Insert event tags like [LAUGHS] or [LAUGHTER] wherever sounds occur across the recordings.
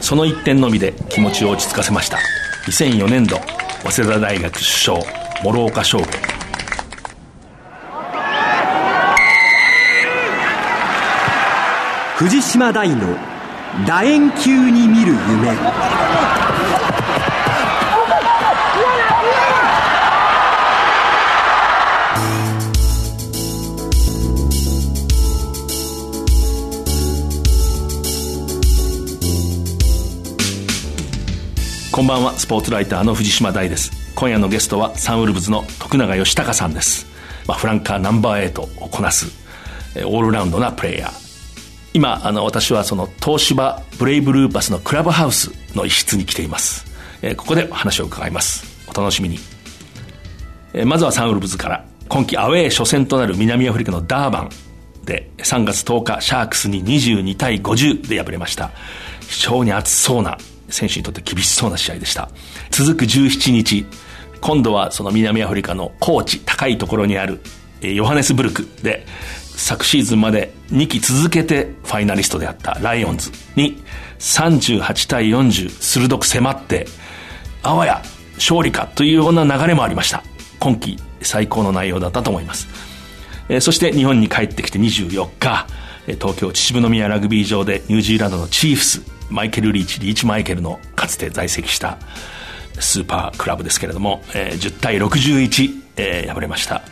その一点のみで気持ちを落ち着かせました。2004年度早稲田大学主将諸岡翔吾。藤島大の楕円球に見る夢。こんばんは。スポーツライターの藤島大です。今夜のゲストはサンウルブズの徳永義孝さんです、まあ、フランカーナンバー8をこなすオールラウンドなプレイヤー。今あの私はその東芝ブレイブルーパスのクラブハウスの一室に来ています、えー、ここでお話を伺います。お楽しみに、えー、まずはサンウルブズから今季アウェー初戦となる南アフリカのダーバンで3月10日シャークスに22対50で敗れました。非常に熱そうな選手にとって厳しそうな試合でした。続く17日今度はその南アフリカの高地高いところにあるヨハネスブルクで昨シーズンまで2期続けてファイナリストであったライオンズに38対40鋭く迫ってあわや勝利かというような流れもありました。今季最高の内容だったと思います、え、そして日本に帰ってきて24日東京秩父宮ラグビー場でニュージーランドのチーフスマイケル・リーチリーチ・マイケルのかつて在籍したスーパークラブですけれども、えー、10対61、えー、敗れました。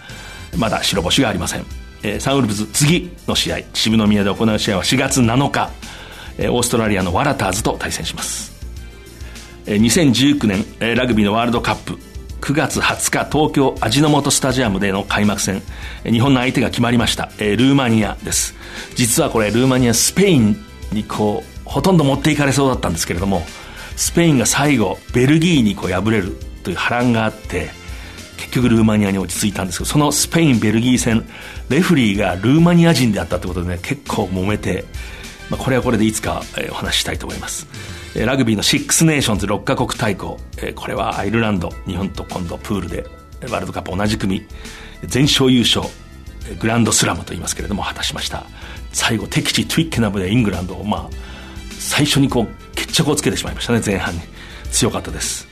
まだ白星がありません。えー、サンウルブズ次の試合渋野宮で行う試合は4月7日、えー、オーストラリアのワラターズと対戦します、えー、2019年、えー、ラグビーのワールドカップ9月20日東京味の素スタジアムでの開幕戦。日本の相手が決まりました、えー、ルーマニアです。実はこれルーマニアスペインにこうほとんど持っていかれそうだったんですけれどもスペインが最後ベルギーにこう敗れるという波乱があって結局ルーマニアに落ち着いたんですけどそのスペインベルギー戦レフリーがルーマニア人であったということでね結構揉めて、まあ、これはこれでいつか、えお話ししたいと思います、えラグビーのシックスネーションズ6カ国対抗、えこれはアイルランド日本と今度プールでワールドカップ同じ組全勝優勝グランドスラムと言いますけれども果たしました。最後敵地トゥイッケナムでイングランドをまあ最初にこう決着をつけてしまいましたね前半に。強かったです。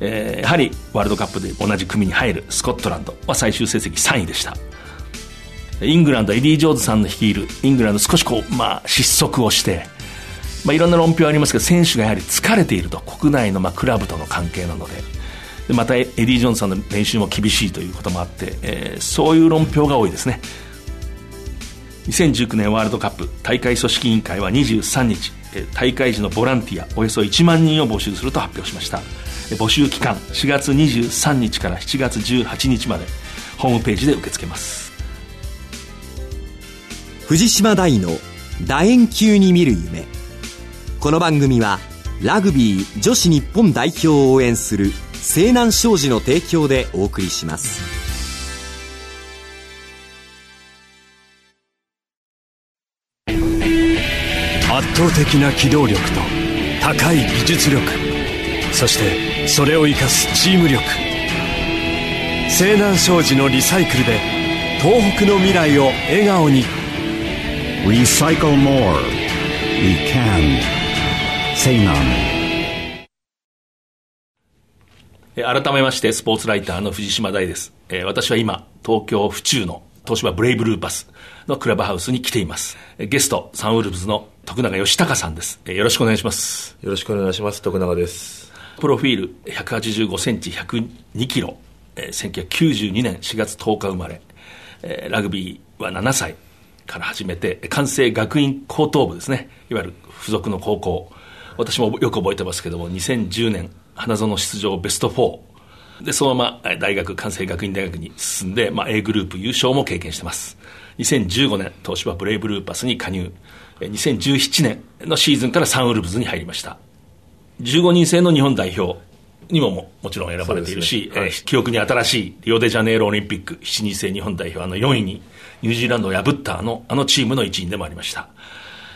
えー、やはりワールドカップで同じ組に入るスコットランドは最終成績3位でした。イングランドエディー・ジョーズさんの率いるイングランド少しこう、まあ、失速をして、まあ、いろんな論評ありますけど選手がやはり疲れていると国内のまあクラブとの関係なので。でまたエディ・ジョーンズさんの練習も厳しいということもあって、えー、そういう論評が多いですね。2019年ワールドカップ大会組織委員会は23日大会時のボランティアおよそ1万人を募集すると発表しました。募集期間4月23日から7月18日までホームページで受け付けます。藤島大の楕円球に見る夢。この番組はラグビー女子日本代表を応援する西南商事の提供でお送りします。倒的な機動力と高い技術力。そしてそれを生かすチーム力。西南商事のリサイクルで東北の未来を笑顔に「Recycle More」「We Can」西南改めましてスポーツライターの藤島大です、えー、私は今東京府中の東芝ブレイブルーパスのクラブハウスに来ています。ゲストサンウルブズの徳永義孝さんです、えー、よろしくお願いします。よろしくお願いします。徳永です。プロフィール185センチ102キロ、えー、1992年4月10日生まれ、えー、ラグビーは7歳から始めて関西学院高等部ですね。いわゆる付属の高校。私もよく覚えてますけども2010年花園出場ベスト4でそのまま大学関西学院大学に進んで、まあ、A グループ優勝も経験してます2015年東芝ブレイブルーパスに加入。2017年のシーズンからサンウルブズに入りました。15人制の日本代表にもももちろん選ばれているし、ね。はい、えー、記憶に新しいリオデジャネイロオリンピック7人制日本代表あの4位にニュージーランドを破ったあのあのチームの一員でもありました。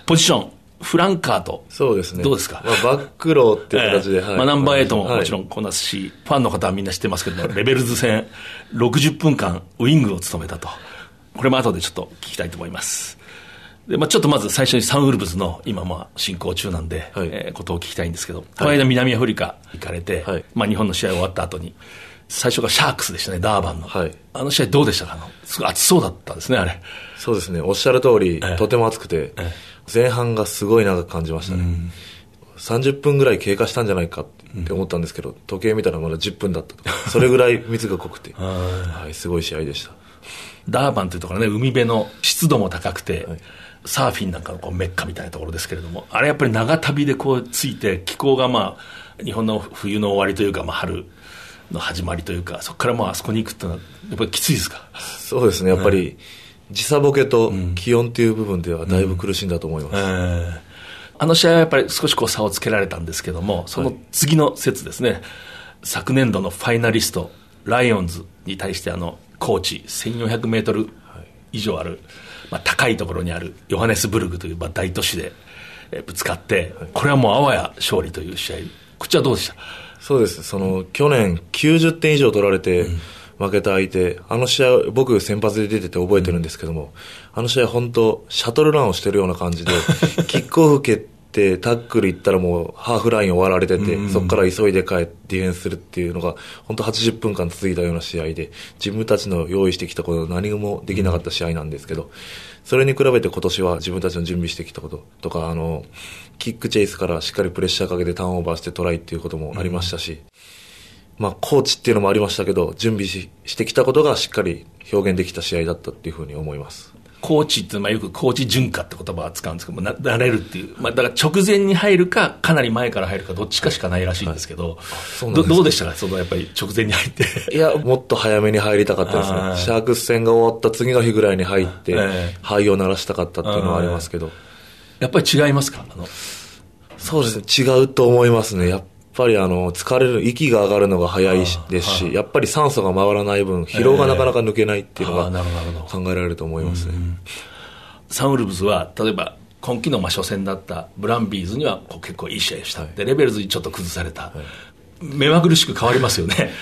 ポジションフランカーとそうですね。どうですか、まあ、バックローっていう形で、えー。はい、まあ、ナンバーエイトももちろんこなすし、はい、ファンの方はみんな知ってますけどレベルズ戦60分間ウイングを務めたとこれも後でちょっと聞きたいと思います。で、まあ、ちょっとまず最初にサンウルブズの今まあ進行中なんで、はい。えーことを聞きたいんですけど、この間南アフリカ行かれて、はい。まあ、日本の試合終わった後に、最初がシャークスでしたね、ダーバンの。はい。あの試合どうでしたか？あのすごい熱そうだったですね、あれ。そうですね、おっしゃる通り、ええ。とても暑くて、え前半がすごい長く感じましたね。30分ぐらい経過したんじゃないかって思ったんですけど、時計見たらまだ10分だったと。か、それぐらい水が濃くて、[LAUGHS] はい、すごい試合でした。ダーバンというところはね、海辺の湿度も高くて、はい。サーフィンなんかのこうメッカみたいなところですけれども、あれやっぱり長旅でこうついて、気候がまあ、日本の冬の終わりというか、まあ春の始まりというか、そこからまああそこに行くっていうのは、やっぱりきついですか？そうですね、やっぱり、時差ボケと気温っていう部分ではだいぶ苦しんだと思います。えー。あの試合はやっぱり少しこう差をつけられたんですけども、その次の説ですね、昨年度のファイナリスト、ライオンズに対してあの、高知1400メートル以上ある、まあ、高いところにあるヨハネスブルグというまあ大都市でえーぶつかって、これはもうあわや勝利という試合、こっちはどうでした？そうです。その、去年90点以上取られて負けた相手、あの試合、僕先発で出てて覚えてるんですけども、あの試合本当、シャトルランをしてるような感じで、[LAUGHS] キックオフ蹴ってタックル行ったらもうハーフライン終わられてて、そこから急いで帰ってディフェンスするっていうのが、本当80分間続いたような試合で、自分たちの用意してきたこと何もできなかった試合なんですけど、それに比べて今年は自分たちの準備してきたこととか、あの、キックチェイスからしっかりプレッシャーかけてターンオーバーしてトライっていうこともありましたし、まあ、コーチっていうのもありましたけど、準備ししてきたことがしっかり表現できた試合だったっていうふうに思います。コーチっていうのはよくコーチ準化って言葉を使うんですけども、ななれるっていう。まあ、だから直前に入るか、かなり前から入るか、どっちかしかないらしいんですけど、どそうなんですか。どうでしたか？そのやっぱり直前に入って。いや、もっと早めに入りたかったですね。シャークス戦が終わった次の日ぐらいに入ってええ、灰を鳴らしたかったっていうのはありますけど、やっぱり違いますか？あの、そうですね、違うと思いますね。やっぱりあの、疲れる、息が上がるのが早いしですし、やっぱり酸素が回らない分、疲労がなかなか抜けないっていうのがほ考えられると思いますね。サンウルブズは、例えば、今季のまあ初戦だったブランビーズにはこう結構いい試合をした、はい。でレベルズにちょっと崩された、目まぐるしく変わりますよね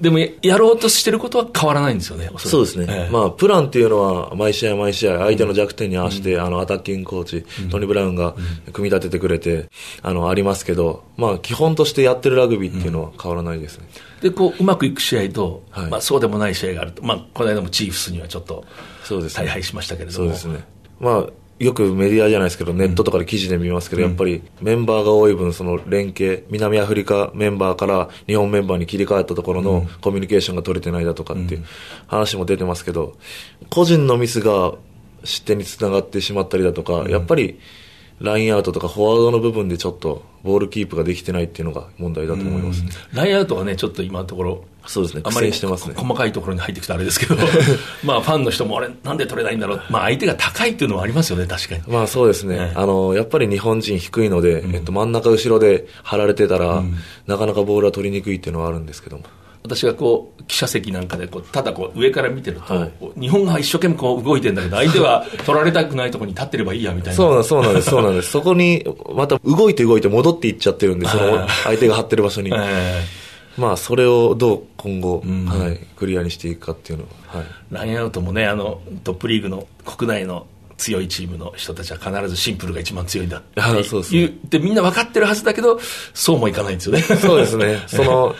でもややろうとしてることは変わらないんですよねおそうですね、ええ。まあ、プランっていうのは、毎試合毎試合、相手の弱点に合わせて、あの、アタッキングコーチ、トニー・ブラウンが組み立ててくれて、あの、ありますけど、まあ、基本としてやってるラグビーっていうのは変わらないですね。でこううまくいく試合と、はい。まあ、そうでもない試合があると、まあ、この間もチーフスにはちょっとそうですね。大敗しましたけれども。そうですね。まあ、よくメディアじゃないですけど、ネットとかで記事で見ますけど、やっぱりメンバーが多い分、その連携、南アフリカメンバーから日本メンバーに切り替えたところのコミュニケーションが取れてないだとかっていう話も出てますけど、個人のミスが失点につながってしまったりだとか、やっぱりラインアウトとかフォワードの部分でちょっとボールキープができてないっていうのが問題だと思いますね。ラインアウトはね、ちょっと今のところ、そうですね。あまりしてますね。こ細かいところに入ってきたあれですけど、[LAUGHS] まあファンの人も、あれ、なんで取れないんだろう、まあ相手が高いっていうのはありますよね、確かに。まあそうですね、ええ。あのやっぱり日本人低いので、えっと、真ん中後ろで張られてたら、なかなかボールは取りにくいっていうのはあるんですけども、私がこう記者席なんかでこうただこう上から見てると、はい。日本が一生懸命こう動いてるんだけど相手は取られたくないところに立ってればいいやみたいな。そうなんそうなんです、そうなんです、[LAUGHS] そこにまた動いて動いて戻っていっちゃってるんで、その相手が張ってる場所に、えまあそれをどう今後、はい、クリアにしていくかっていうのは、はい、ーラインアウトもねあのトップリーグの国内の強いチームの人たちは必ずシンプルが一番強いんだって言ってみんな分かってるはずだけどそうもいかないんですよね。そうですね、[LAUGHS] その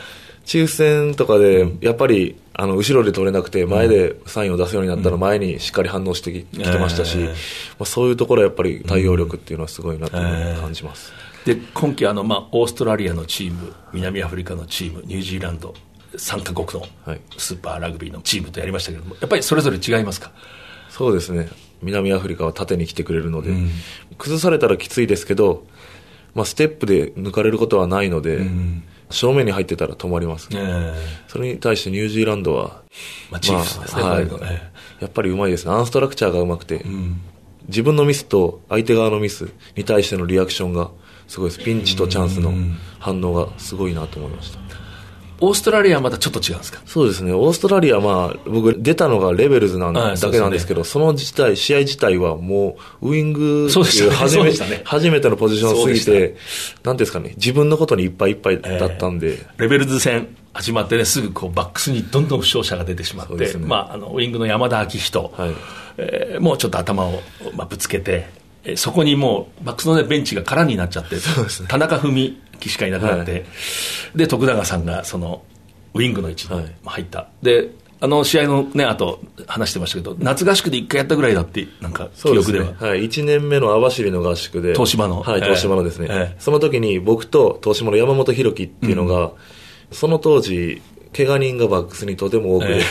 抽選とかで、やっぱりあの後ろで取れなくて、前でサインを出すようになったら、前にしっかり反応してききてましたし、ええ。まあ、そういうところはやっぱり対応力っていうのはすごいなと感じます。で今季あの、まあ、オーストラリアのチーム南アフリカのチームニュージーランド3カ国のはい。スーパーラグビーのチームとやりましたけどもやっぱりそれぞれ違いますか？そうですね。南アフリカは縦に来てくれるので、崩されたらきついですけど、まあ、ステップで抜かれることはないので、正面に入ってたら止まります、ええ。それに対してニュージーランドは、まあチーフスですねまあはい。やっぱりうまいですね。アンストラクチャーがうまくて、自分のミスと相手側のミスに対してのリアクションがすごいです。ピンチとチャンスの反応がすごいなと思いました。オーストラリアはまたちょっと違うんですか？そうですね。オーストラリア、まあ、僕出たのがレベルズなんはいだけなんですけど、その自体、試合自体はもう、ウイングっていう初め初めてのポジションを過ぎて、なんですかね、自分のことにいっぱいいっぱいだったんで、レベルズ戦始まってね、すぐこうバックスにどんどん負傷者が出てしまって、まあ、あのウイングの山田昭人、はい。えーもうちょっと頭を、まあ、ぶつけて、えーそこにもうバックスの、ね、ベンチが空になっちゃって、田中文樹しかいなくなって、はいで徳永さんがそのウイングの位置にはい入った。であの試合のね、後話してましたけど、夏合宿で一回やったぐらいだって、なんか記憶では。。ねはい。1年目の網走の合宿で。東芝のはい、ええ東芝のですね。ええその時に僕と東芝の山本博樹っていうのが、その当時、怪我人がバックスにとても多く出て、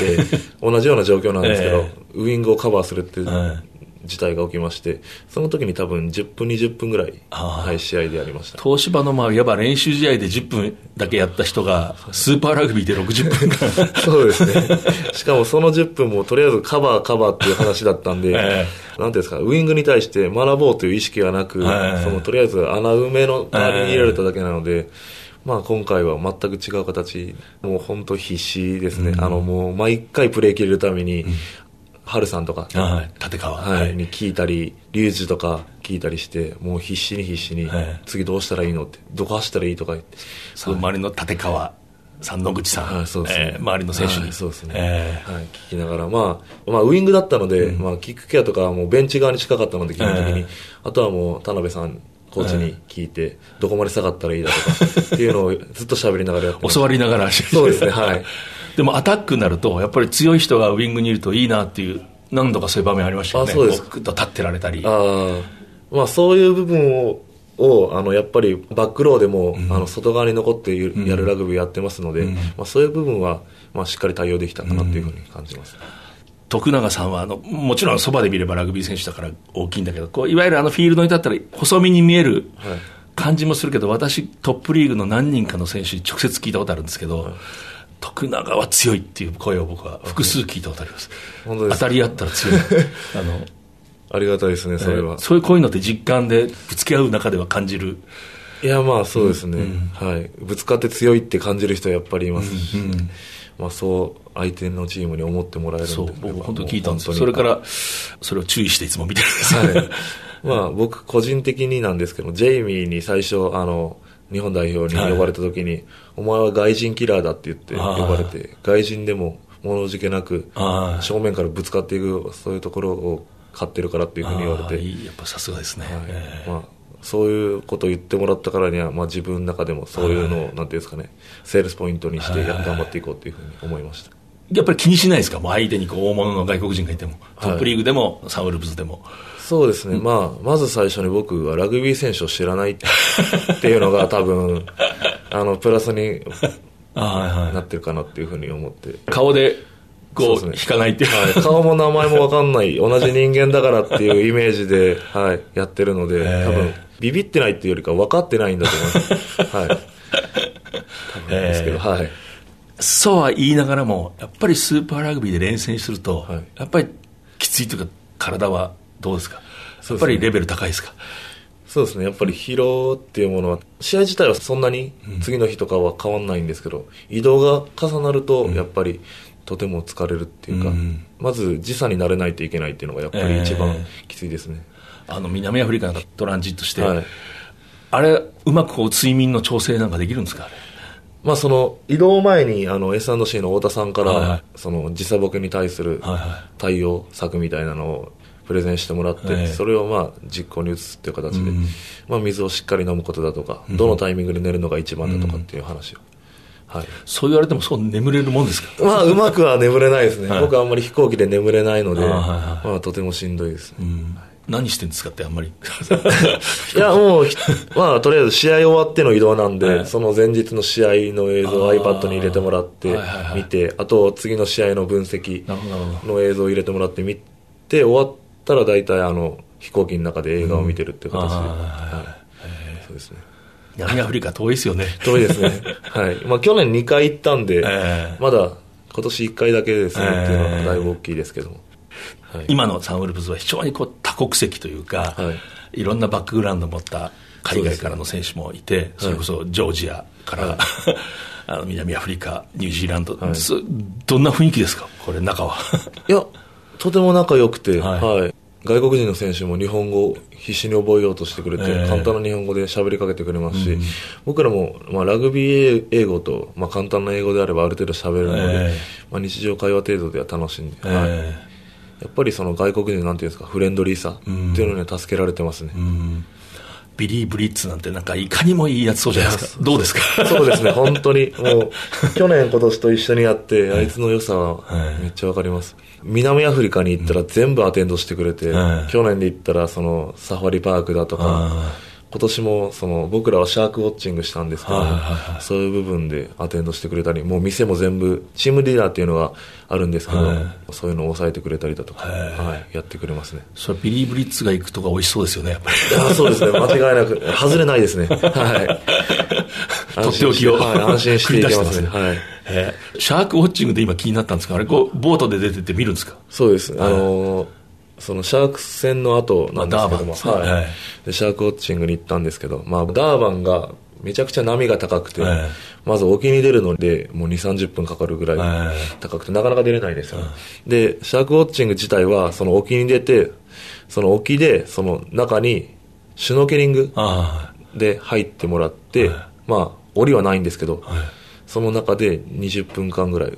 同じような状況なんですけど、[LAUGHS] えウイングをカバーするっていうえ事態が起きまして、その時に多分10分、20分ぐらい、はい、試合でやりました。東芝の、まあ、いわば練習試合で10分だけやった人が、スーパーラグビーで60分間。[LAUGHS] そうですね。しかもその10分もとりあえずカバーカバーっていう話だったんで、えなんていうんですか、ウイングに対して学ぼうという意識はなく、ええそのとりあえず穴埋めの周りに入れられただけなので、まあ今回は全く違う形、もう本当必死ですね。あのもう毎回プレー切れるために、春さんとか、はい、立川。はい、に聞いたり、リュウジとか聞いたりして、もう必死に必死に、ええ次どうしたらいいのって、どこ走ったらいいとか言って、その周りの立川さん、野口さん、はい、そうですね。えー周りの選手に。はいそうですね。えはい、聞きながら、まあ、まあ、ウイングだったので、まあ、キックケアとかはもうベンチ側に近かったので、基本的に。ええあとはもう、田辺さん、コーチに聞いて、どこまで下がったらいいだとか、っていうのをずっと喋りながらやって [LAUGHS] 教わりながら。そうですね、はい。でもアタックになると、やっぱり強い人がウイングにいるといいなっていう、何度かそういう場面ありましたよね。あそうですこグッと立ってられたり。ああ、まあ、そういう部分を、をあのやっぱりバックローでも、あの外側に残っているやるラグビーやってますので、まあ、そういう部分は、まあ、しっかり対応できたかなというふうに感じます。徳永さんはあの、もちろんそばで見ればラグビー選手だから大きいんだけど、こういわゆるあのフィールドに立ったら細身に見えるはい。感じもするけど、私、トップリーグの何人かの選手に直接聞いたことあるんですけど、徳永は強いっていう声を僕は複数聞いたことあります。本当です当たり合ったら強い。[LAUGHS] あのありがたいですね、それは。えーそういうこういうのって実感でぶつけ合う中では感じる。いや、まあそうですね、はい。ぶつかって強いって感じる人はやっぱりいますし、まあそう、相手のチームに思ってもらえるそう、僕本当に聞いたんですそれから、それを注意していつも見てるんですよ。はい。まあ僕個人的になんですけど、ジェイミーに最初、あの、日本代表に呼ばれた時に、お前は外人キラーだって言って呼ばれて、外人でも物じけなく正面からぶつかっていく、そういうところを勝ってるからっていうふうに言われて、いいやっぱさすがですね。えーまあ、そういうことを言ってもらったからには、まあ、自分の中でもそういうのを、なんていうんですかね、セールスポイントにしてや頑張っていこうというふうに思いました。やっぱり気にしないですか？もう相手にこう大物の外国人がいても。トはいップリーグでも、サンウルブズでも。そうですね、まあ、まず最初に僕はラグビー選手を知らないっていうのが [LAUGHS] 多分、あの、プラスにはいなってるかなっていうふうに思って。顔で、こう、そうですね引かないっていう。はい、顔も名前もわかんない、[LAUGHS] 同じ人間だからっていうイメージで、はい、やってるので、ー多分、ビビってないっていうよりか分かってないんだと思います。[LAUGHS] はい。多分ですけど、はい。そうは言いながらも、やっぱりスーパーラグビーで連戦すると、はいやっぱりきついというか、体はどうですか？やっぱりレベル高いですか？そうですね、やっぱり疲労っていうものは、試合自体はそんなに次の日とかは変わんないんですけど、移動が重なると、やっぱりとても疲れるっていうか、うん。まず時差になれないといけないっていうのが、やっぱり一番えきついですね。あの、南アフリカなんかトランジットして、はい。あれ、うまくこう睡眠の調整なんかできるんですか？まあ、その移動前にあの S&C の太田さんから、その時差ボケに対する対応策みたいなのをプレゼンしてもらって、ええそれをまあ実行に移すっていう形で、うん。まあ、水をしっかり飲むことだとか、どのタイミングで寝るのが一番だとかっていう話を、はい、そう言われてもそう眠れるもんですか？まあ、うまくは眠れないですね。はい。僕はあんまり飛行機で眠れないので、あはいはい。まあ、とてもしんどいですね。何してんですかってあんまり？[LAUGHS] いや、もうひ、[LAUGHS] まあ、とりあえず試合終わっての移動なんで、はい。その前日の試合の映像を iPad に入れてもらってはいはいはい。見て、あと次の試合の分析の映像を入れてもらって見て、終わったら大体あの、飛行機の中で映画を見てるっていう形で、うんはいそうですね。南アフリカ遠いですよね。遠いですね。はい。まあ、去年2回行ったんで、ええまだ今年1回だけですね、ええっていうのはだいぶ大きいですけども。はい今のサンウルブズは非常にこう多国籍というか、、はいろんなバックグラウンドを持った海外からの選手もいて、それこそジョージアから、[LAUGHS] あの南アフリカ、ニュージーランド、そどんな雰囲気ですか、これ、中は。いや、とても仲良くて、ははい。い。外国人の選手も日本語を必死に覚えようとしてくれて、ええ。簡単な日本語で喋りかけてくれますし、僕らも、まあ、ラグビー英語と、まあ、簡単な英語であればある程度喋るので、ええ。まあ、日常会話程度では楽しんで、はい。えやっぱりその外国人なんていうんですか、フレンドリーさっていうのには助けられてますね。ーうん。ビリー・ブリッツなんて、なんかいかにもいいやつそうじゃないですか、どうですか？そうですね、本当に。もう、[LAUGHS] 去年、今年と一緒にやって、あいつの良さははいめっちゃわかります。南アフリカに行ったら全部アテンドしてくれて、はい去年で行ったら、その、サファリパークだとかあ、今年も、その、僕らはシャークウォッチングしたんですけどそういう部分でアテンドしてくれたり、もう店も全部、チームリーダーっていうのがあるんですけどはい、そういうのを抑えてくれたりだとか、はい、やってくれますね。それはビリー・ブリッツが行くとか美味しそうですよね、やっぱり。いやそうですね、[LAUGHS] 間違いなく、外れないですね。はい。[LAUGHS] とっておきをはい、安心していけますね [LAUGHS] はい。えーシャークウォッチングで今気になったんですが、あれこう、ボートで出てって見るんですか？そうです。あのーそのシャーク戦の後なんですけども、まあね。はい。はい。で、シャークウォッチングに行ったんですけど、まあ、ダーバンがめちゃくちゃ波が高くて、はい。まず沖に出るので、もう2、30分かかるぐらはい。い高くて、なかなか出れないんですよ、で、シャークウォッチング自体は、その沖に出て、その沖で、その中に、シュノーケリングあで入ってもらって、まあ、檻はないんですけど。その中で20分間ぐらい、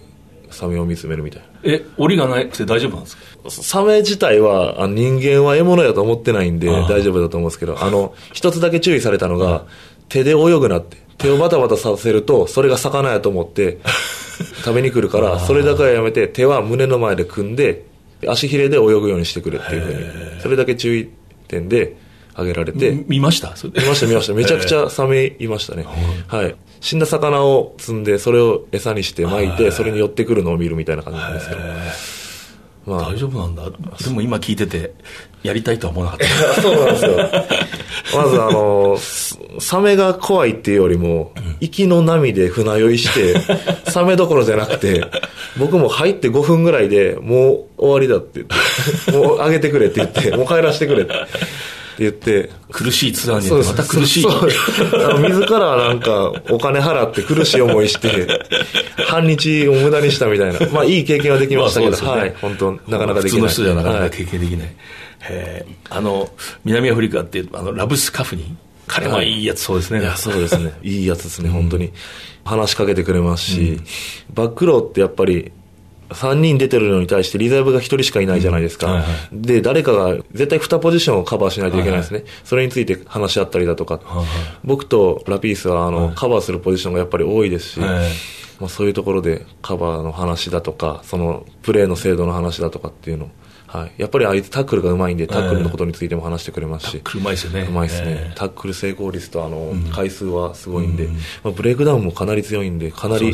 サメを見つめるみたいな。え、檻がなくて大丈夫なんですか？サメ自体は、あの人間は獲物やと思ってないんで大丈夫だと思うんですけど、あの、一つだけ注意されたのが、手で泳ぐなって。手をバタバタさせると、それが魚やと思って、[LAUGHS] 食べに来るから、それだけはやめて、手は胸の前で組んで、足ひれで泳ぐようにしてくれっていうふうに、それだけ注意点で挙げられて、み見ました？見ました見ました。[LAUGHS] めちゃくちゃサメいましたね。はい。死んだ魚を積んで、それを餌にして巻いて、それに寄ってくるのを見るみたいな感じなんですけど。まあ大、丈夫なんだ。でも今聞いてて、やりたいとは思わなかった。[LAUGHS] そうなんですよ。まずあの、すサメが怖いっていうよりも、行きの波で船酔いして、[LAUGHS] サメどころじゃなくて、僕も入って5分ぐらいでもう終わりだって言って、もう上げてくれって言って、もう帰らせてくれって言って、苦しいツアーにまた苦しい。自らなんかお金払って苦しい思いして、[LAUGHS] 半日を無駄にしたみたいな。まあいい経験はできましたけど、まあねはい。本当なかなかできない。普通の人じゃなかなはいか経験できない。へーあの、南アフリカって、あの、ラブスカフニ彼はいいやつそうですね。いや、そうですね。[LAUGHS] いいやつですね、本当に。話しかけてくれますし、バックローってやっぱり、3人出てるのに対してリザーブが1人しかいないじゃないですか。うんはいはいで、誰かが絶対2ポジションをカバーしないといけないですね。それについて話し合ったりだとか。はいはい僕とラピースはあの、カバーするポジションがやっぱり多いですし、はいまあ、そういうところでカバーの話だとか、そのプレーの精度の話だとかっていうのをはい。やっぱりあいつタックルがうまいんで、タックルのことについても話してくれますし。車いですよね。うまいですね、えタックル成功率とあの、回数はすごいんで、まあ、ブレイクダウンもかなり強いんで、かなり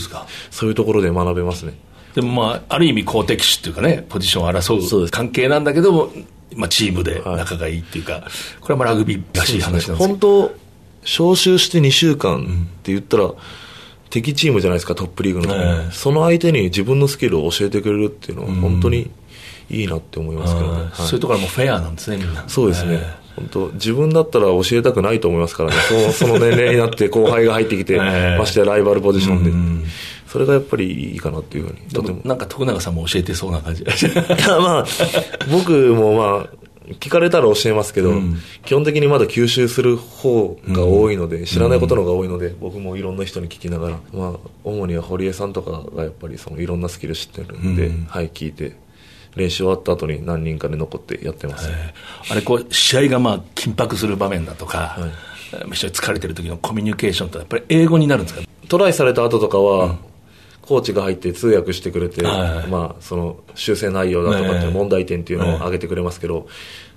そういうところで学べますね。でもまあ、ある意味公的主っていうかね、ポジションを争う関係なんだけども、まあチームで仲がいいっていうか、これはまあラグビーらしい話なんですけど。本当、招集して2週間って言ったら、敵チームじゃないですか、トップリーグの、ええ。その相手に自分のスキルを教えてくれるっていうのは、本当にいいなって思いますけどね。うんはい。そういうところはもうフェアなんですね、みんな。そうですね。え本当自分だったら教えたくないと思いますからね。その [LAUGHS] その年齢になって後輩が入ってきて、[LAUGHS] ええましてやライバルポジションで。うんそれがやっぱりいいかなっていうふうに。えとても。なんか徳永さんも教えてそうな感じ。[LAUGHS] いや、まあ、僕もまあ、聞かれたら教えますけど、うん基本的にまだ吸収する方が多いので、知らないことの方が多いので、僕もいろんな人に聞きながら、まあ、主には堀江さんとかがやっぱりそのいろんなスキル知ってるんで、うんはい、聞いて、練習終わった後に何人かで残ってやってます。あれこう、試合がまあ緊迫する場面だとか、一緒に疲れてる時のコミュニケーションってやっぱり英語になるんですか？トライされた後とかは、コーチが入って通訳してくれて、はいはいまあ、その修正内容だとかってええ。問題点っていうのを挙げてくれますけど、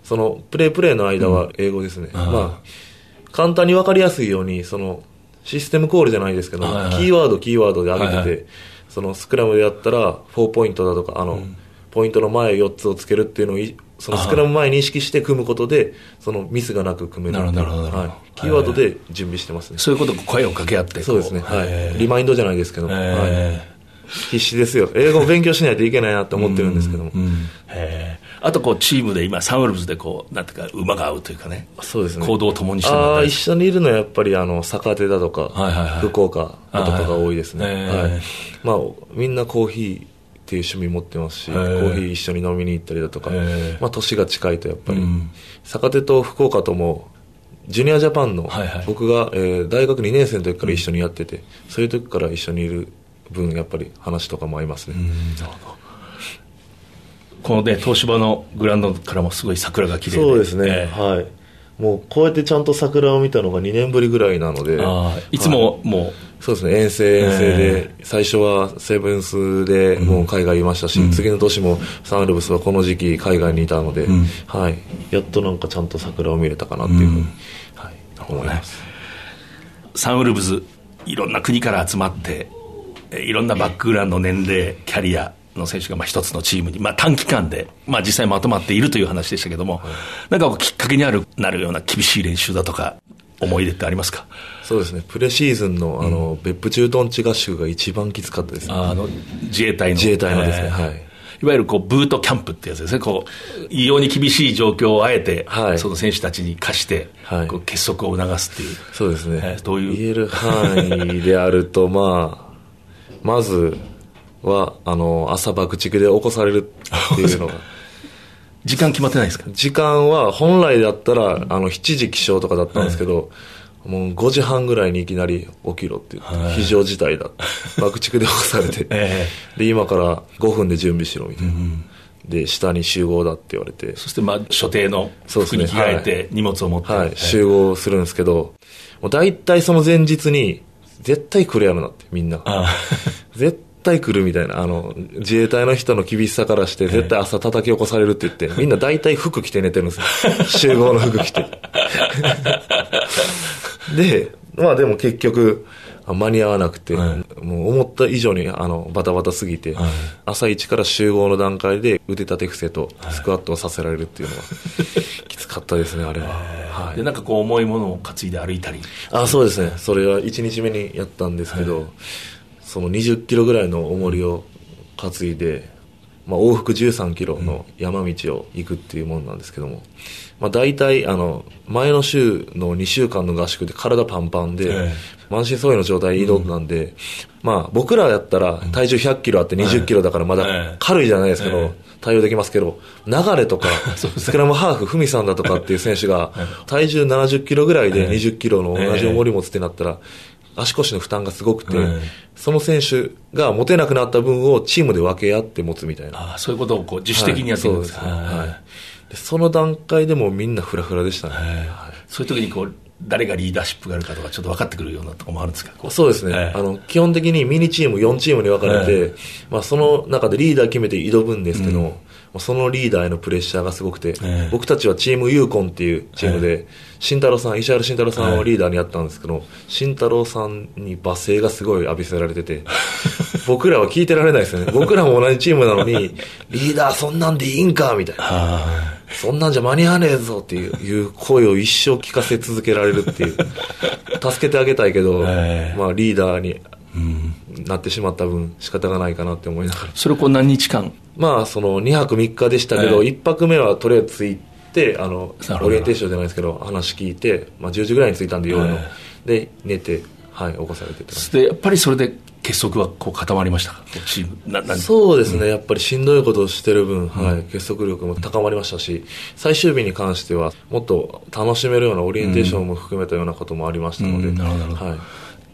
そのプレープレーの間は英語ですね。ああまあ、簡単に分かりやすいように、そのシステムコールじゃないですけど、はいはい。キーワード、キーワードで挙げてて、はいはそのスクラムでやったら、4ポイントだとか、あの、ポイントの前4つをつけるっていうのをい、そのスクラム前に意識して組むことで、そのミスがなく組めるなるほどなるほどはい。キーワードで準備してますね。そういうことを声を掛け合ってこ。そうですね。はい。えーリマインドじゃないですけど、はい。え必死ですよ。英語を勉強しないといけないなって思ってるんですけども。ーうんへーあとこうチームで今サンウルブズでこうなんていうか馬が合うというかねそうですね行動を共にしてるああ、一緒にいるのはやっぱり、あの、坂手だとか、はいはいはい福岡だとかが多いですね。はいまあ、みんなコーヒーっていう趣味持ってますし、えコーーヒー一緒に飲みに行ったりだとか、えーまあ、年が近いとやっぱり、うん。坂手と福岡とも、ジュニアジャパンの、はいはい。僕が、えー大学2年生の時から一緒にやってて、そういう時から一緒にいる分、やっぱり話とかも合いますね。なるほど。このね東芝のグラウンドからもすごい桜が綺麗で。そうですね、ええ。はい。もうこうやってちゃんと桜を見たのが2年ぶりぐらいなので、いつももそうですね、遠征遠征で、最初はセブンスでもう海外いましたし、次の年もサンウルブスはこの時期海外にいたので、はい、やっとなんかちゃんと桜を見れたかなっていうふうに、はい、思います。うサンウルブズいろんな国から集まってえいろんなバックグラウンド年齢キャリアの選手がまあ一つのチームに、まあ、短期間で、まあ、実際まとまっているという話でしたけども、なんかきっかけにあるなるような厳しい練習だとか思い出ってありますか？そうですね、プレシーズンのあの、別府駐屯地合宿が一番きつかったですね。あの自衛隊の。自衛隊のですね。えー。はい。いわゆるこうブートキャンプってやつですねこう異様に厳しい状況をあえて、はい。その選手たちに課して、はい。こう結束を促すっていう。そうですね、えーどういう？言える範囲であると、まあ、まずは、あの、朝爆竹で起こされるっていうのが、[LAUGHS] 時間決まってないですか？時間は本来だったら、あの、7時起床とかだったんですけど、もう5時半ぐらいにいきなり起きろって言って、非常事態だ。[LAUGHS] 爆竹で起こされて、えで、今から5分で準備しろみたいな。で、下に集合だって言われて、そしてまあ所定の服に着替えて荷物を持って、はい、えー集合するんですけど、もう大体その前日に、絶対来るやろなって、みんな。あ。絶対来るみたいな、あの、自衛隊の人の厳しさからして、絶対朝叩き起こされるって言って、みんな大体服着て寝てるんですよ。[LAUGHS] 集合の服着て。[LAUGHS] で、まあでも結局、あ間に合わなくて、はもう思った以上にあのバタバタすぎて、はい。朝一から集合の段階で腕立て伏せとスクワットをさせられるっていうのは、[LAUGHS] きつかったですね、あれは。はい。でなんかこう重いものを担いで歩いたり。あそうですね。それは1日目にやったんですけど、その20キロぐらいの重りを担いで、まあ、往復13キロの山道を行くっていうもんなんですけども、まあ、大体あの前の週の2週間の合宿で体パンパンで、え満身創痍の状態で挑んだんで、まあ僕らやったら体重100キロあって20キロだからまえだえ軽いじゃないですけど、ええ。対応できますけど、流れとか、[LAUGHS] スクラムハーフ、ふみさんだとかっていう選手が、体重70キロぐらいで20キロの同じ重り持つってなったら、足腰の負担がすごくてええ、その選手が持てなくなった分をチームで分け合って持つみたいな。ああそういうことをこう自主的にやっていくんですはいそうです。ねはい。はいでその段階でもうみんなフラフラでしたね。はい。そういう時にこう誰がリーダーシップがあるかとかちょっと分かってくるようなところもあるんですか？そうですね、ええ。あの基本的にミニチーム4チームに分かれて、えまあ、その中でリーダー決めて挑むんですけど、まあそのリーダーへのプレッシャーがすごくて、ええ僕たちはチームユーコンっていうチームで、慎太郎さん、石原慎太郎さんをリーダーにやったんですけど、慎太郎さんに罵声がすごい浴びせられてて、[LAUGHS] 僕らは聞いてられないですよね。僕らも同じチームなのに、[LAUGHS] リーダーそんなんでいいんかみたいな。あそんなんじゃ間に合わねえぞっていう声を一生聞かせ続けられるっていう。助けてあげたいけど、ええまあリーダーになってしまった分仕方がないかなって思いながら。それをこう何日間？まあその2泊3日でしたけど、ええ。1泊目はとりあえず着いて、あのオリエンテーションじゃないですけど、話聞いて、まあ10時ぐらいに着いたんで夜の。えで、寝て、はい、起こされてでやっぱりそれで結束はこう固まりましたチームそうですね、やっぱりしんどいことをしてる分、はい、結束力も高まりましたし、最終日に関しては、もっと楽しめるようなオリエンテーションも含めたようなこともありましたので、うん。なるほどなるほど。はい、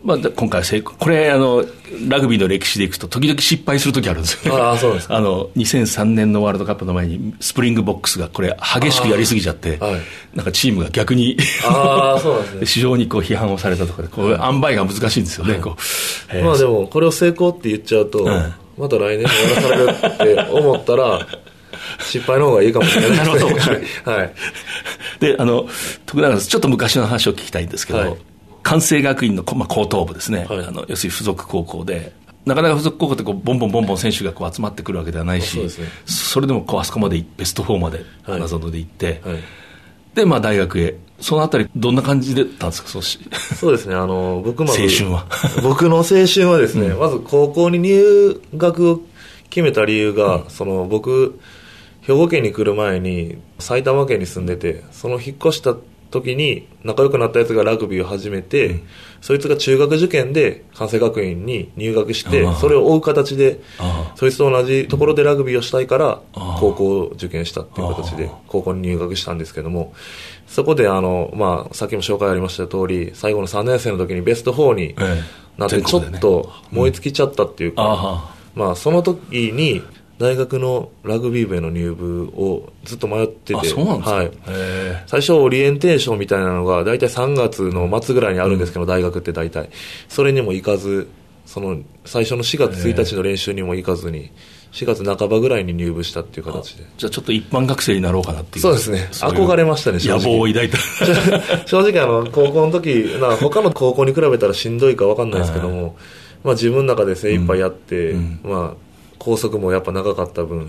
まあ、で今回成功これあのラグビーの歴史でいくと時々失敗する時あるんですよね。ああそうですか。[LAUGHS] あの2003年のワールドカップの前にスプリングボックスがこれ激しくやりすぎちゃって、はい。なんかチームが逆にああ、そうですね。[LAUGHS] 非常にこう批判をされたとかでこう塩梅が難しいんですよね、こう。えー。まあでも、これを成功って言っちゃうと、ん。また来年もやらされるって思ったら、[LAUGHS] 失敗の方がいいかもしれないですね。なるほど。はい。であの徳永さんちょっと昔の話を聞きたいんですけど、はい関西学院の、こまあ、高等部ですね、はい。あの要するに付属高校で。なかなか付属高校ってこうボンボンボンボン選手がこう集まってくるわけではないしね。それでもこうあそこまでベスト4まではい。花園で行って、はい。で、まあ、大学へ。そのあたりどんな感じだったんですか？そうしそうですね、あの、僕まず青春は。[LAUGHS] 僕の青春はですね、まず高校に入学を決めた理由が、その僕、兵庫県に来る前に埼玉県に住んでて、その引っ越した時に仲良くなったやつがラグビーを始めて、うん、そいつが中学受験で関西学院に入学してそれを追う形でそいつと同じところでラグビーをしたいから高校を受験したっていう形で高校に入学したんですけども。そこであの、まあ、さっきも紹介ありました通り最後の3年生の時にベスト4になってちょっと燃え尽きちゃったっていうか、まあ、その時に大学のラグビー部への入部をずっと迷ってて、はい、最初、オリエンテーションみたいなのが、大体3月の末ぐらいにあるんですけど、うん、大学って大体、それにも行かず、その最初の4月1日の練習にも行かずに、4月半ばぐらいに入部したっていう形で。じゃあちょっと一般学生になろうかなっていう。そうですね。憧れましたね。野望を抱いた。[LAUGHS] 正直あの、高校の時、な他の高校に比べたらしんどいか分かんないですけども、まあ自分の中で精一杯やって、うん、まあ拘束もやっぱ長かった分、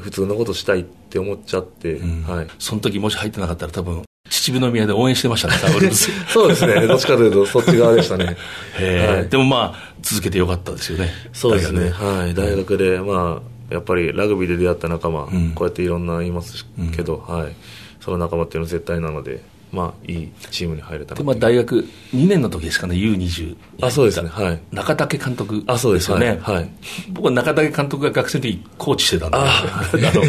普通のことしたいって思っちゃって、はい。その時もし入ってなかったら多分、秩父宮で応援してましたね、[LAUGHS] そうですね。どっちかというと、そっち側でしたね。[LAUGHS] はい、でもまあ、続けてよかったですよね。そうですね。はい。大学で、まあ、やっぱりラグビーで出会った仲間、うん、こうやっていろんな言いますけど、うん、はい。その仲間っていうのは絶対なので、まあ、いいチームに入れたで、まあ、大学2年の時ですかね、U20。あ、そうですね、はい。中竹監督あ、そうですよね。はい。僕は中竹監督が学生の時コーチしてたんで、[LAUGHS] あの、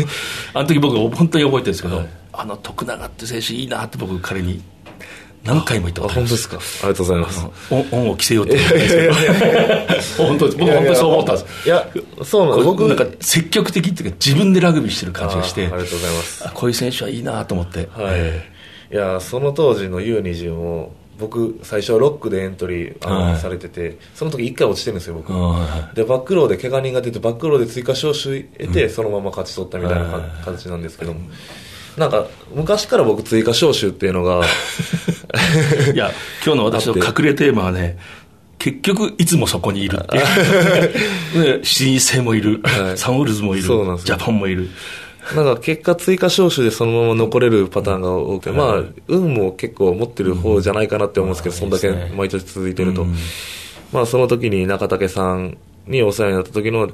あの時僕、本当に覚えてるんですけど、はい、あの徳永って選手いいなって僕、彼に何回も言ったことあります。本当ですか？ありがとうございます。恩を着せようって言ったんですけど。本当です。僕本当にそう思ったんです。いや、そうなんです。僕なんか積極的っていうか自分でラグビーしてる感じがして。ありがとうございます。こういう選手はいいなと思って。はい。いやその当時の U20 も僕最初はロックでエントリー、はい、されててその時1回落ちてるんですよ僕、はい、でバックローで怪我人が出てバックローで追加招集得て、うん、そのまま勝ち取ったみたいな形なんですけど。も、なんか昔から僕追加招集っていうのが [LAUGHS] いや今日の私の隠れテーマはね結局いつもそこにいるっていう。7人制もいる、はい、サンウルズもいる。ジャパンもいるなんか結果追加招集でそのまま残れるパターンが多くて、まあ、運も結構持ってる方じゃないかなって思うんですけど、そんだけ毎年続いてると。まあ、その時に中竹さんにお世話になった時の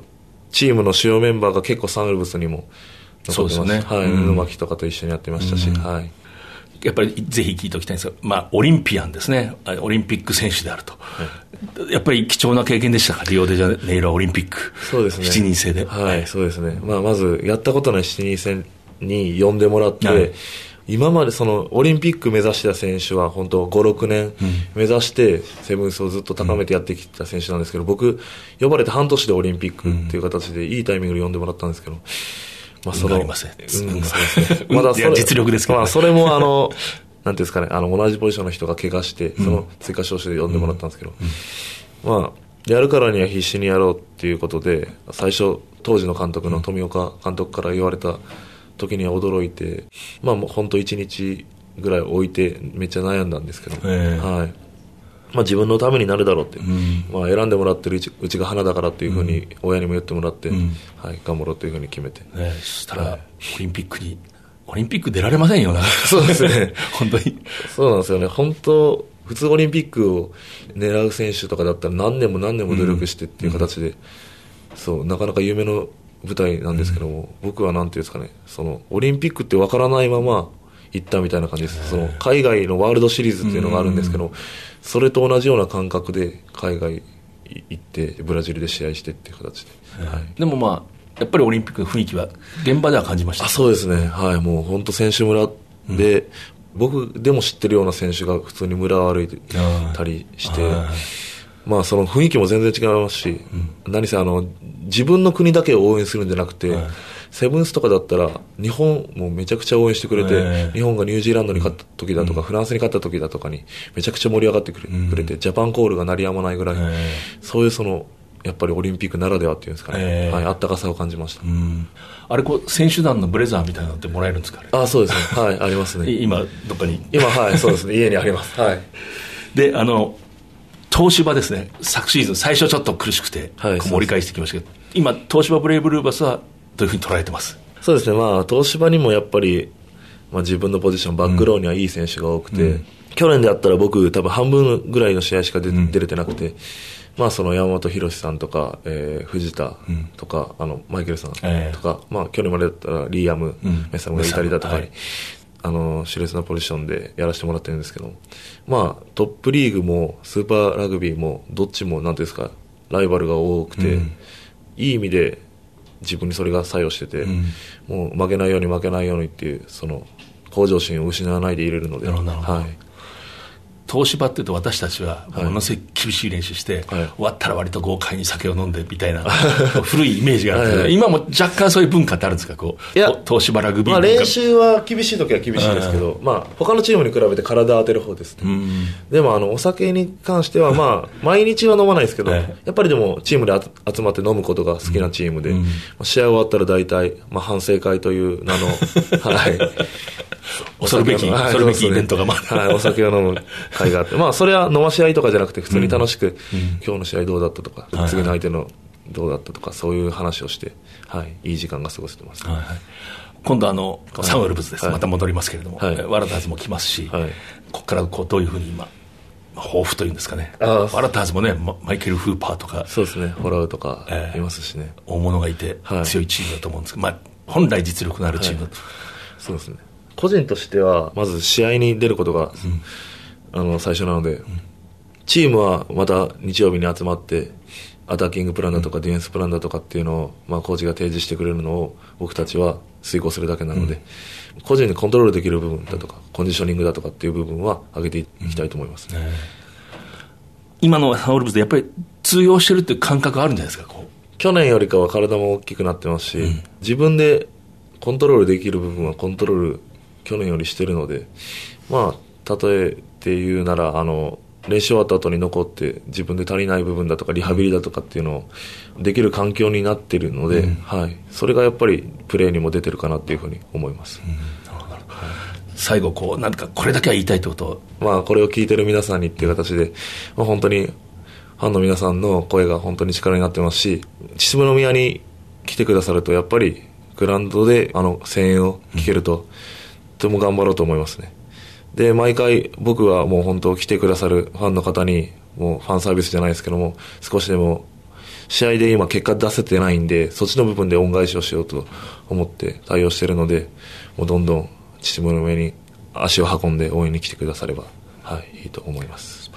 チームの主要メンバーが結構サンウルブスにも残ってます。ね。はい。布巻とかと一緒にやってましたし、はい。やっぱりぜひ聞いておきたいんですが、まあ、オリンピアンですね、オリンピック選手であると、はい、やっぱり貴重な経験でしたか、リオデジャネイロオリンピック、そうですね、7人制で。はい、そうですね、まあ、まずやったことない7人制に呼んでもらって、はい、今までそのオリンピック目指した選手は、本当、5、6年目指して、セブンスをずっと高めてやってきた選手なんですけど、僕、呼ばれて半年でオリンピックっていう形で、いいタイミングで呼んでもらったんですけど。まあ、その、ありません。うん、そうですね。まだそれ、実力ですけど、まあ、それもあの、[LAUGHS] なんていうんですかね、あの、同じポジションの人が怪我して、その追加招集で呼んでもらったんですけど、まあ、やるからには必死にやろうっていうことで、最初、当時の監督の富岡監督から言われた時には驚いて、まあ、もう本当1日ぐらい置いて、めっちゃ悩んだんですけど、はい。まあ、自分のためになるだろうって、うん、まあ、選んでもらってるうちが花だからっていうふうに親にも言ってもらって、うん、はい、頑張ろうというふうに決めて、ね、そしたら、オリンピックにオリンピック出られませんよな。そうですね。[LAUGHS] 本当に。そうなんですよね。本当、普通オリンピックを狙う選手とかだったら何年も何年も努力してっていう形で、うん、そう、なかなか夢の舞台なんですけども、うん、僕はなんていうんですかね、その、オリンピックってわからないまま行ったみたいな感じです。その、海外のワールドシリーズっていうのがあるんですけど、それと同じような感覚で海外行って、ブラジルで試合してっていう形で。はい、でもまあ、やっぱりオリンピックの雰囲気は現場では感じました。あそうですね、はい、もう本当、選手村で、うん、僕でも知ってるような選手が普通に村を歩いてたりして、まあ、その雰囲気も全然違いますし、うん、何せあの自分の国だけを応援するんじゃなくて、セブンスとかだったら、日本もめちゃくちゃ応援してくれて、日本がニュージーランドに勝った時だとか、フランスに勝った時だとかに、めちゃくちゃ盛り上がってくれ,、て、ジャパンコールが鳴りやまないぐらい、そういうそのやっぱりオリンピックならではっていうんですかね、え。ー、はい、あったかさを感じました、あれこう、選手団のブレザーみたいなのってもらえるんですかあそうですね、はい、ありますね。[LAUGHS] 今、どっかに？今、はい、そうですね、家にあります。[LAUGHS] はい、であの東芝ですね、昨シーズン、最初ちょっと苦しくて、はい、盛り返してきましたけど、今、東芝ブレイブルーバスはどういうふうに捉えてます。そうですね、まあ、東芝にもやっぱり、まあ、自分のポジション、バックローにはいい選手が多くて、うん、去年であったら僕、多分半分ぐらいの試合しか出,、出れてなくて、まあその山本博さんとか、えー、藤田とか、うん、あの、マイケルさんとか、えー、まあ去年までだったらリーアム、メサムがいたりだとか、はい、あの、熾烈なポジションでやらせてもらってるんですけど、まあトップリーグもスーパーラグビーもどっちもなんですか、ライバルが多くて、うん、いい意味で自分にそれが作用してて、うん、もう負けないように負けないようにっていう、その、向上心を失わないでいれるので。はい。東芝っていうと私たちはものすごい厳しい練習して、はい、終わったら割と豪快に酒を飲んでみたいな [LAUGHS] 古いイメージがあって、はい、今も若干そういう文化ってあるんですか？こういや東芝ラグビー、まあ、練習は厳しい時は厳しいですけど、まあ、他のチームに比べて体当てる方ですね。でもあのお酒に関しては [LAUGHS] まあ毎日は飲まないですけど、やっぱりでもチームで集まって飲むことが好きなチームで、うん、試合終わったら大体、まあ、反省会という名の [LAUGHS] はい。恐るべき、恐るべきイベントがまだ。はい、お酒を飲む会があって。まあ、それは飲まし合いとかじゃなくて、普通に楽しく、今日の試合どうだったとか、次の相手のどうだったとか、そういう話をして、はい、いい時間が過ごせてます。はい今度あの、サンウルブズです、また戻りますけれども、はい、ワラターズも来ますし、ここからこうどういうふうに今、抱負というんですかね、ワラターズもね、マイケル・フーパーとか、そうですね、ホラウとかいますしね、大物がいて、強いチームだと思うんですけど、まあ、本来実力のあるチーム、そうですね。個人としては、まず試合に出ることが、うん、あの、最初なので、うん、チームはまた日曜日に集まって、アタッキングプランだとかディフェンスプランだとかっていうのを、まあ、コーチが提示してくれるのを僕たちは遂行するだけなので、うん、個人でコントロールできる部分だとか、コンディショニングだとかっていう部分は上げていきたいと思います、ね、今のハオルブズでやっぱり通用してるっていう感覚あるんじゃないですか、去年よりかは体も大きくなってますし、自分でコントロールできる部分はコントロール去年よりしてるので、まあ、例えて言うなら、あの、練習終わった後に残って自分で足りない部分だとかリハビリだとかっていうのをできる環境になっているので、うん、はい、それがやっぱりプレーにも出てるかなっていうふうに思います、うん、最後こう何かこれだけは言いたいってこと？まあこれを聞いてる皆さんにっていう形で、まあ、本当にファンの皆さんの声が本当に力になってますし秩父宮に来てくださるとやっぱりグラウンドであの声援を聞けると、うんても頑張ろうと思いますね。で、毎回僕はもう本当来てくださるファンの方に、もうファンサービスじゃないですけども、少しでも試合で今結果出せてないんで、そっちの部分で恩返しをしようと思って対応してるので、もうどんどん秩父の上に足を運んで応援に来てくだされば、はい、いいと思います。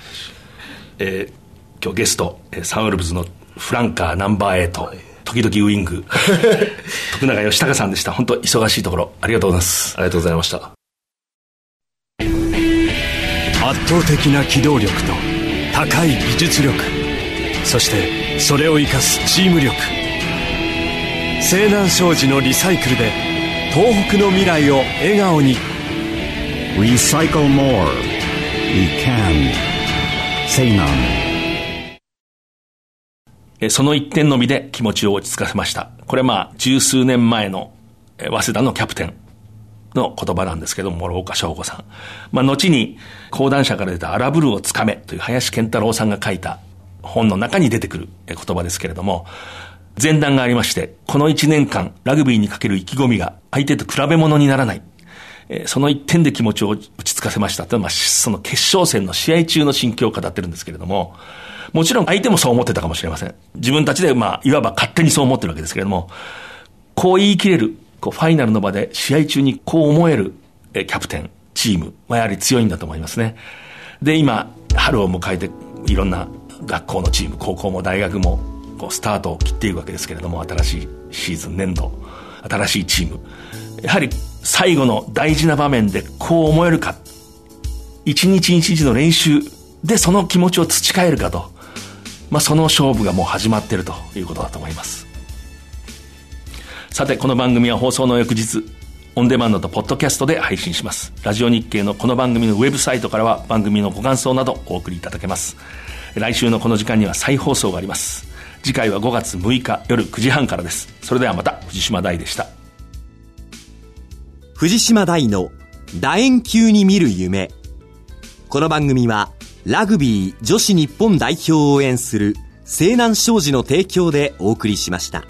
えー、今日ゲスト、サンウルブズのフランカーナンバー8、はい。時々ウイング。[LAUGHS] 徳永義孝さんでした。本当忙しいところありがとうございます。ありがとうございました圧倒的な機動力と高い技術力。そしてそれを生かすチーム力。西南商事のリサイクルで東北の未来を笑顔に「Recycle More」「We Can」西南その一点のみで気持ちを落ち着かせました。これまあ、十数年前の、早稲田のキャプテンの言葉なんですけども、諸岡翔吾さん。まあ、後に、講談社から出た荒ぶるをつかめという林健太郎さんが書いた本の中に出てくる言葉ですけれども、前段がありまして、この一年間、ラグビーにかける意気込みが相手と比べ物にならない。その一点で気持ちを落ち着かせましたというのは、その決勝戦の試合中の心境を語ってるんですけれども、もちろん相手もそう思ってたかもしれません。自分たちで、まあ、いわば勝手にそう思ってるわけですけれども、こう言い切れる、こう、ファイナルの場で試合中にこう思える、キャプテン、チームはやはり強いんだと思いますね。で、今、春を迎えて、いろんな学校のチーム、高校も大学も、こう、スタートを切っていくわけですけれども、新しいシーズン、年度、新しいチーム。やはり、最後の大事な場面でこう思えるか。一日一日の練習でその気持ちを培えるかと。まあ、その勝負がもう始まっているということだと思いますさてこの番組は放送の翌日オンデマンドとポッドキャストで配信します。ラジオ日経のこの番組のウェブサイトからは番組のご感想などお送りいただけます。来週のこの時間には再放送があります。次回は5月6日夜9時半からです。それではまた藤島大でした。藤島大の楕円球に見る夢。この番組はラグビー女子日本代表を応援する西南商事の提供でお送りしました。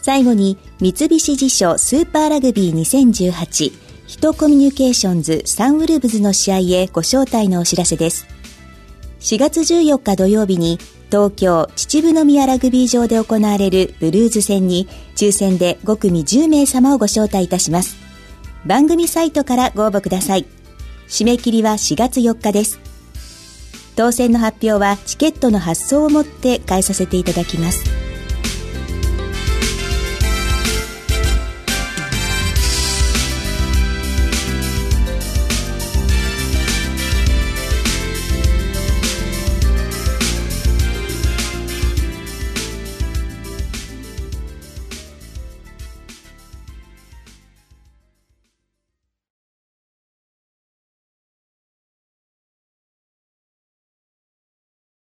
最後に三菱地所スーパーラグビー2018ヒトコミュニケーションズサンウルブズの試合へご招待のお知らせです。4月14日土曜日に東京秩父宮ラグビー場で行われるブルーズ戦に抽選で5組10名様をご招待いたします。番組サイトからご応募ください。締め切りは4月4日です。当選の発表はチケットの発送をもって返させていただきます。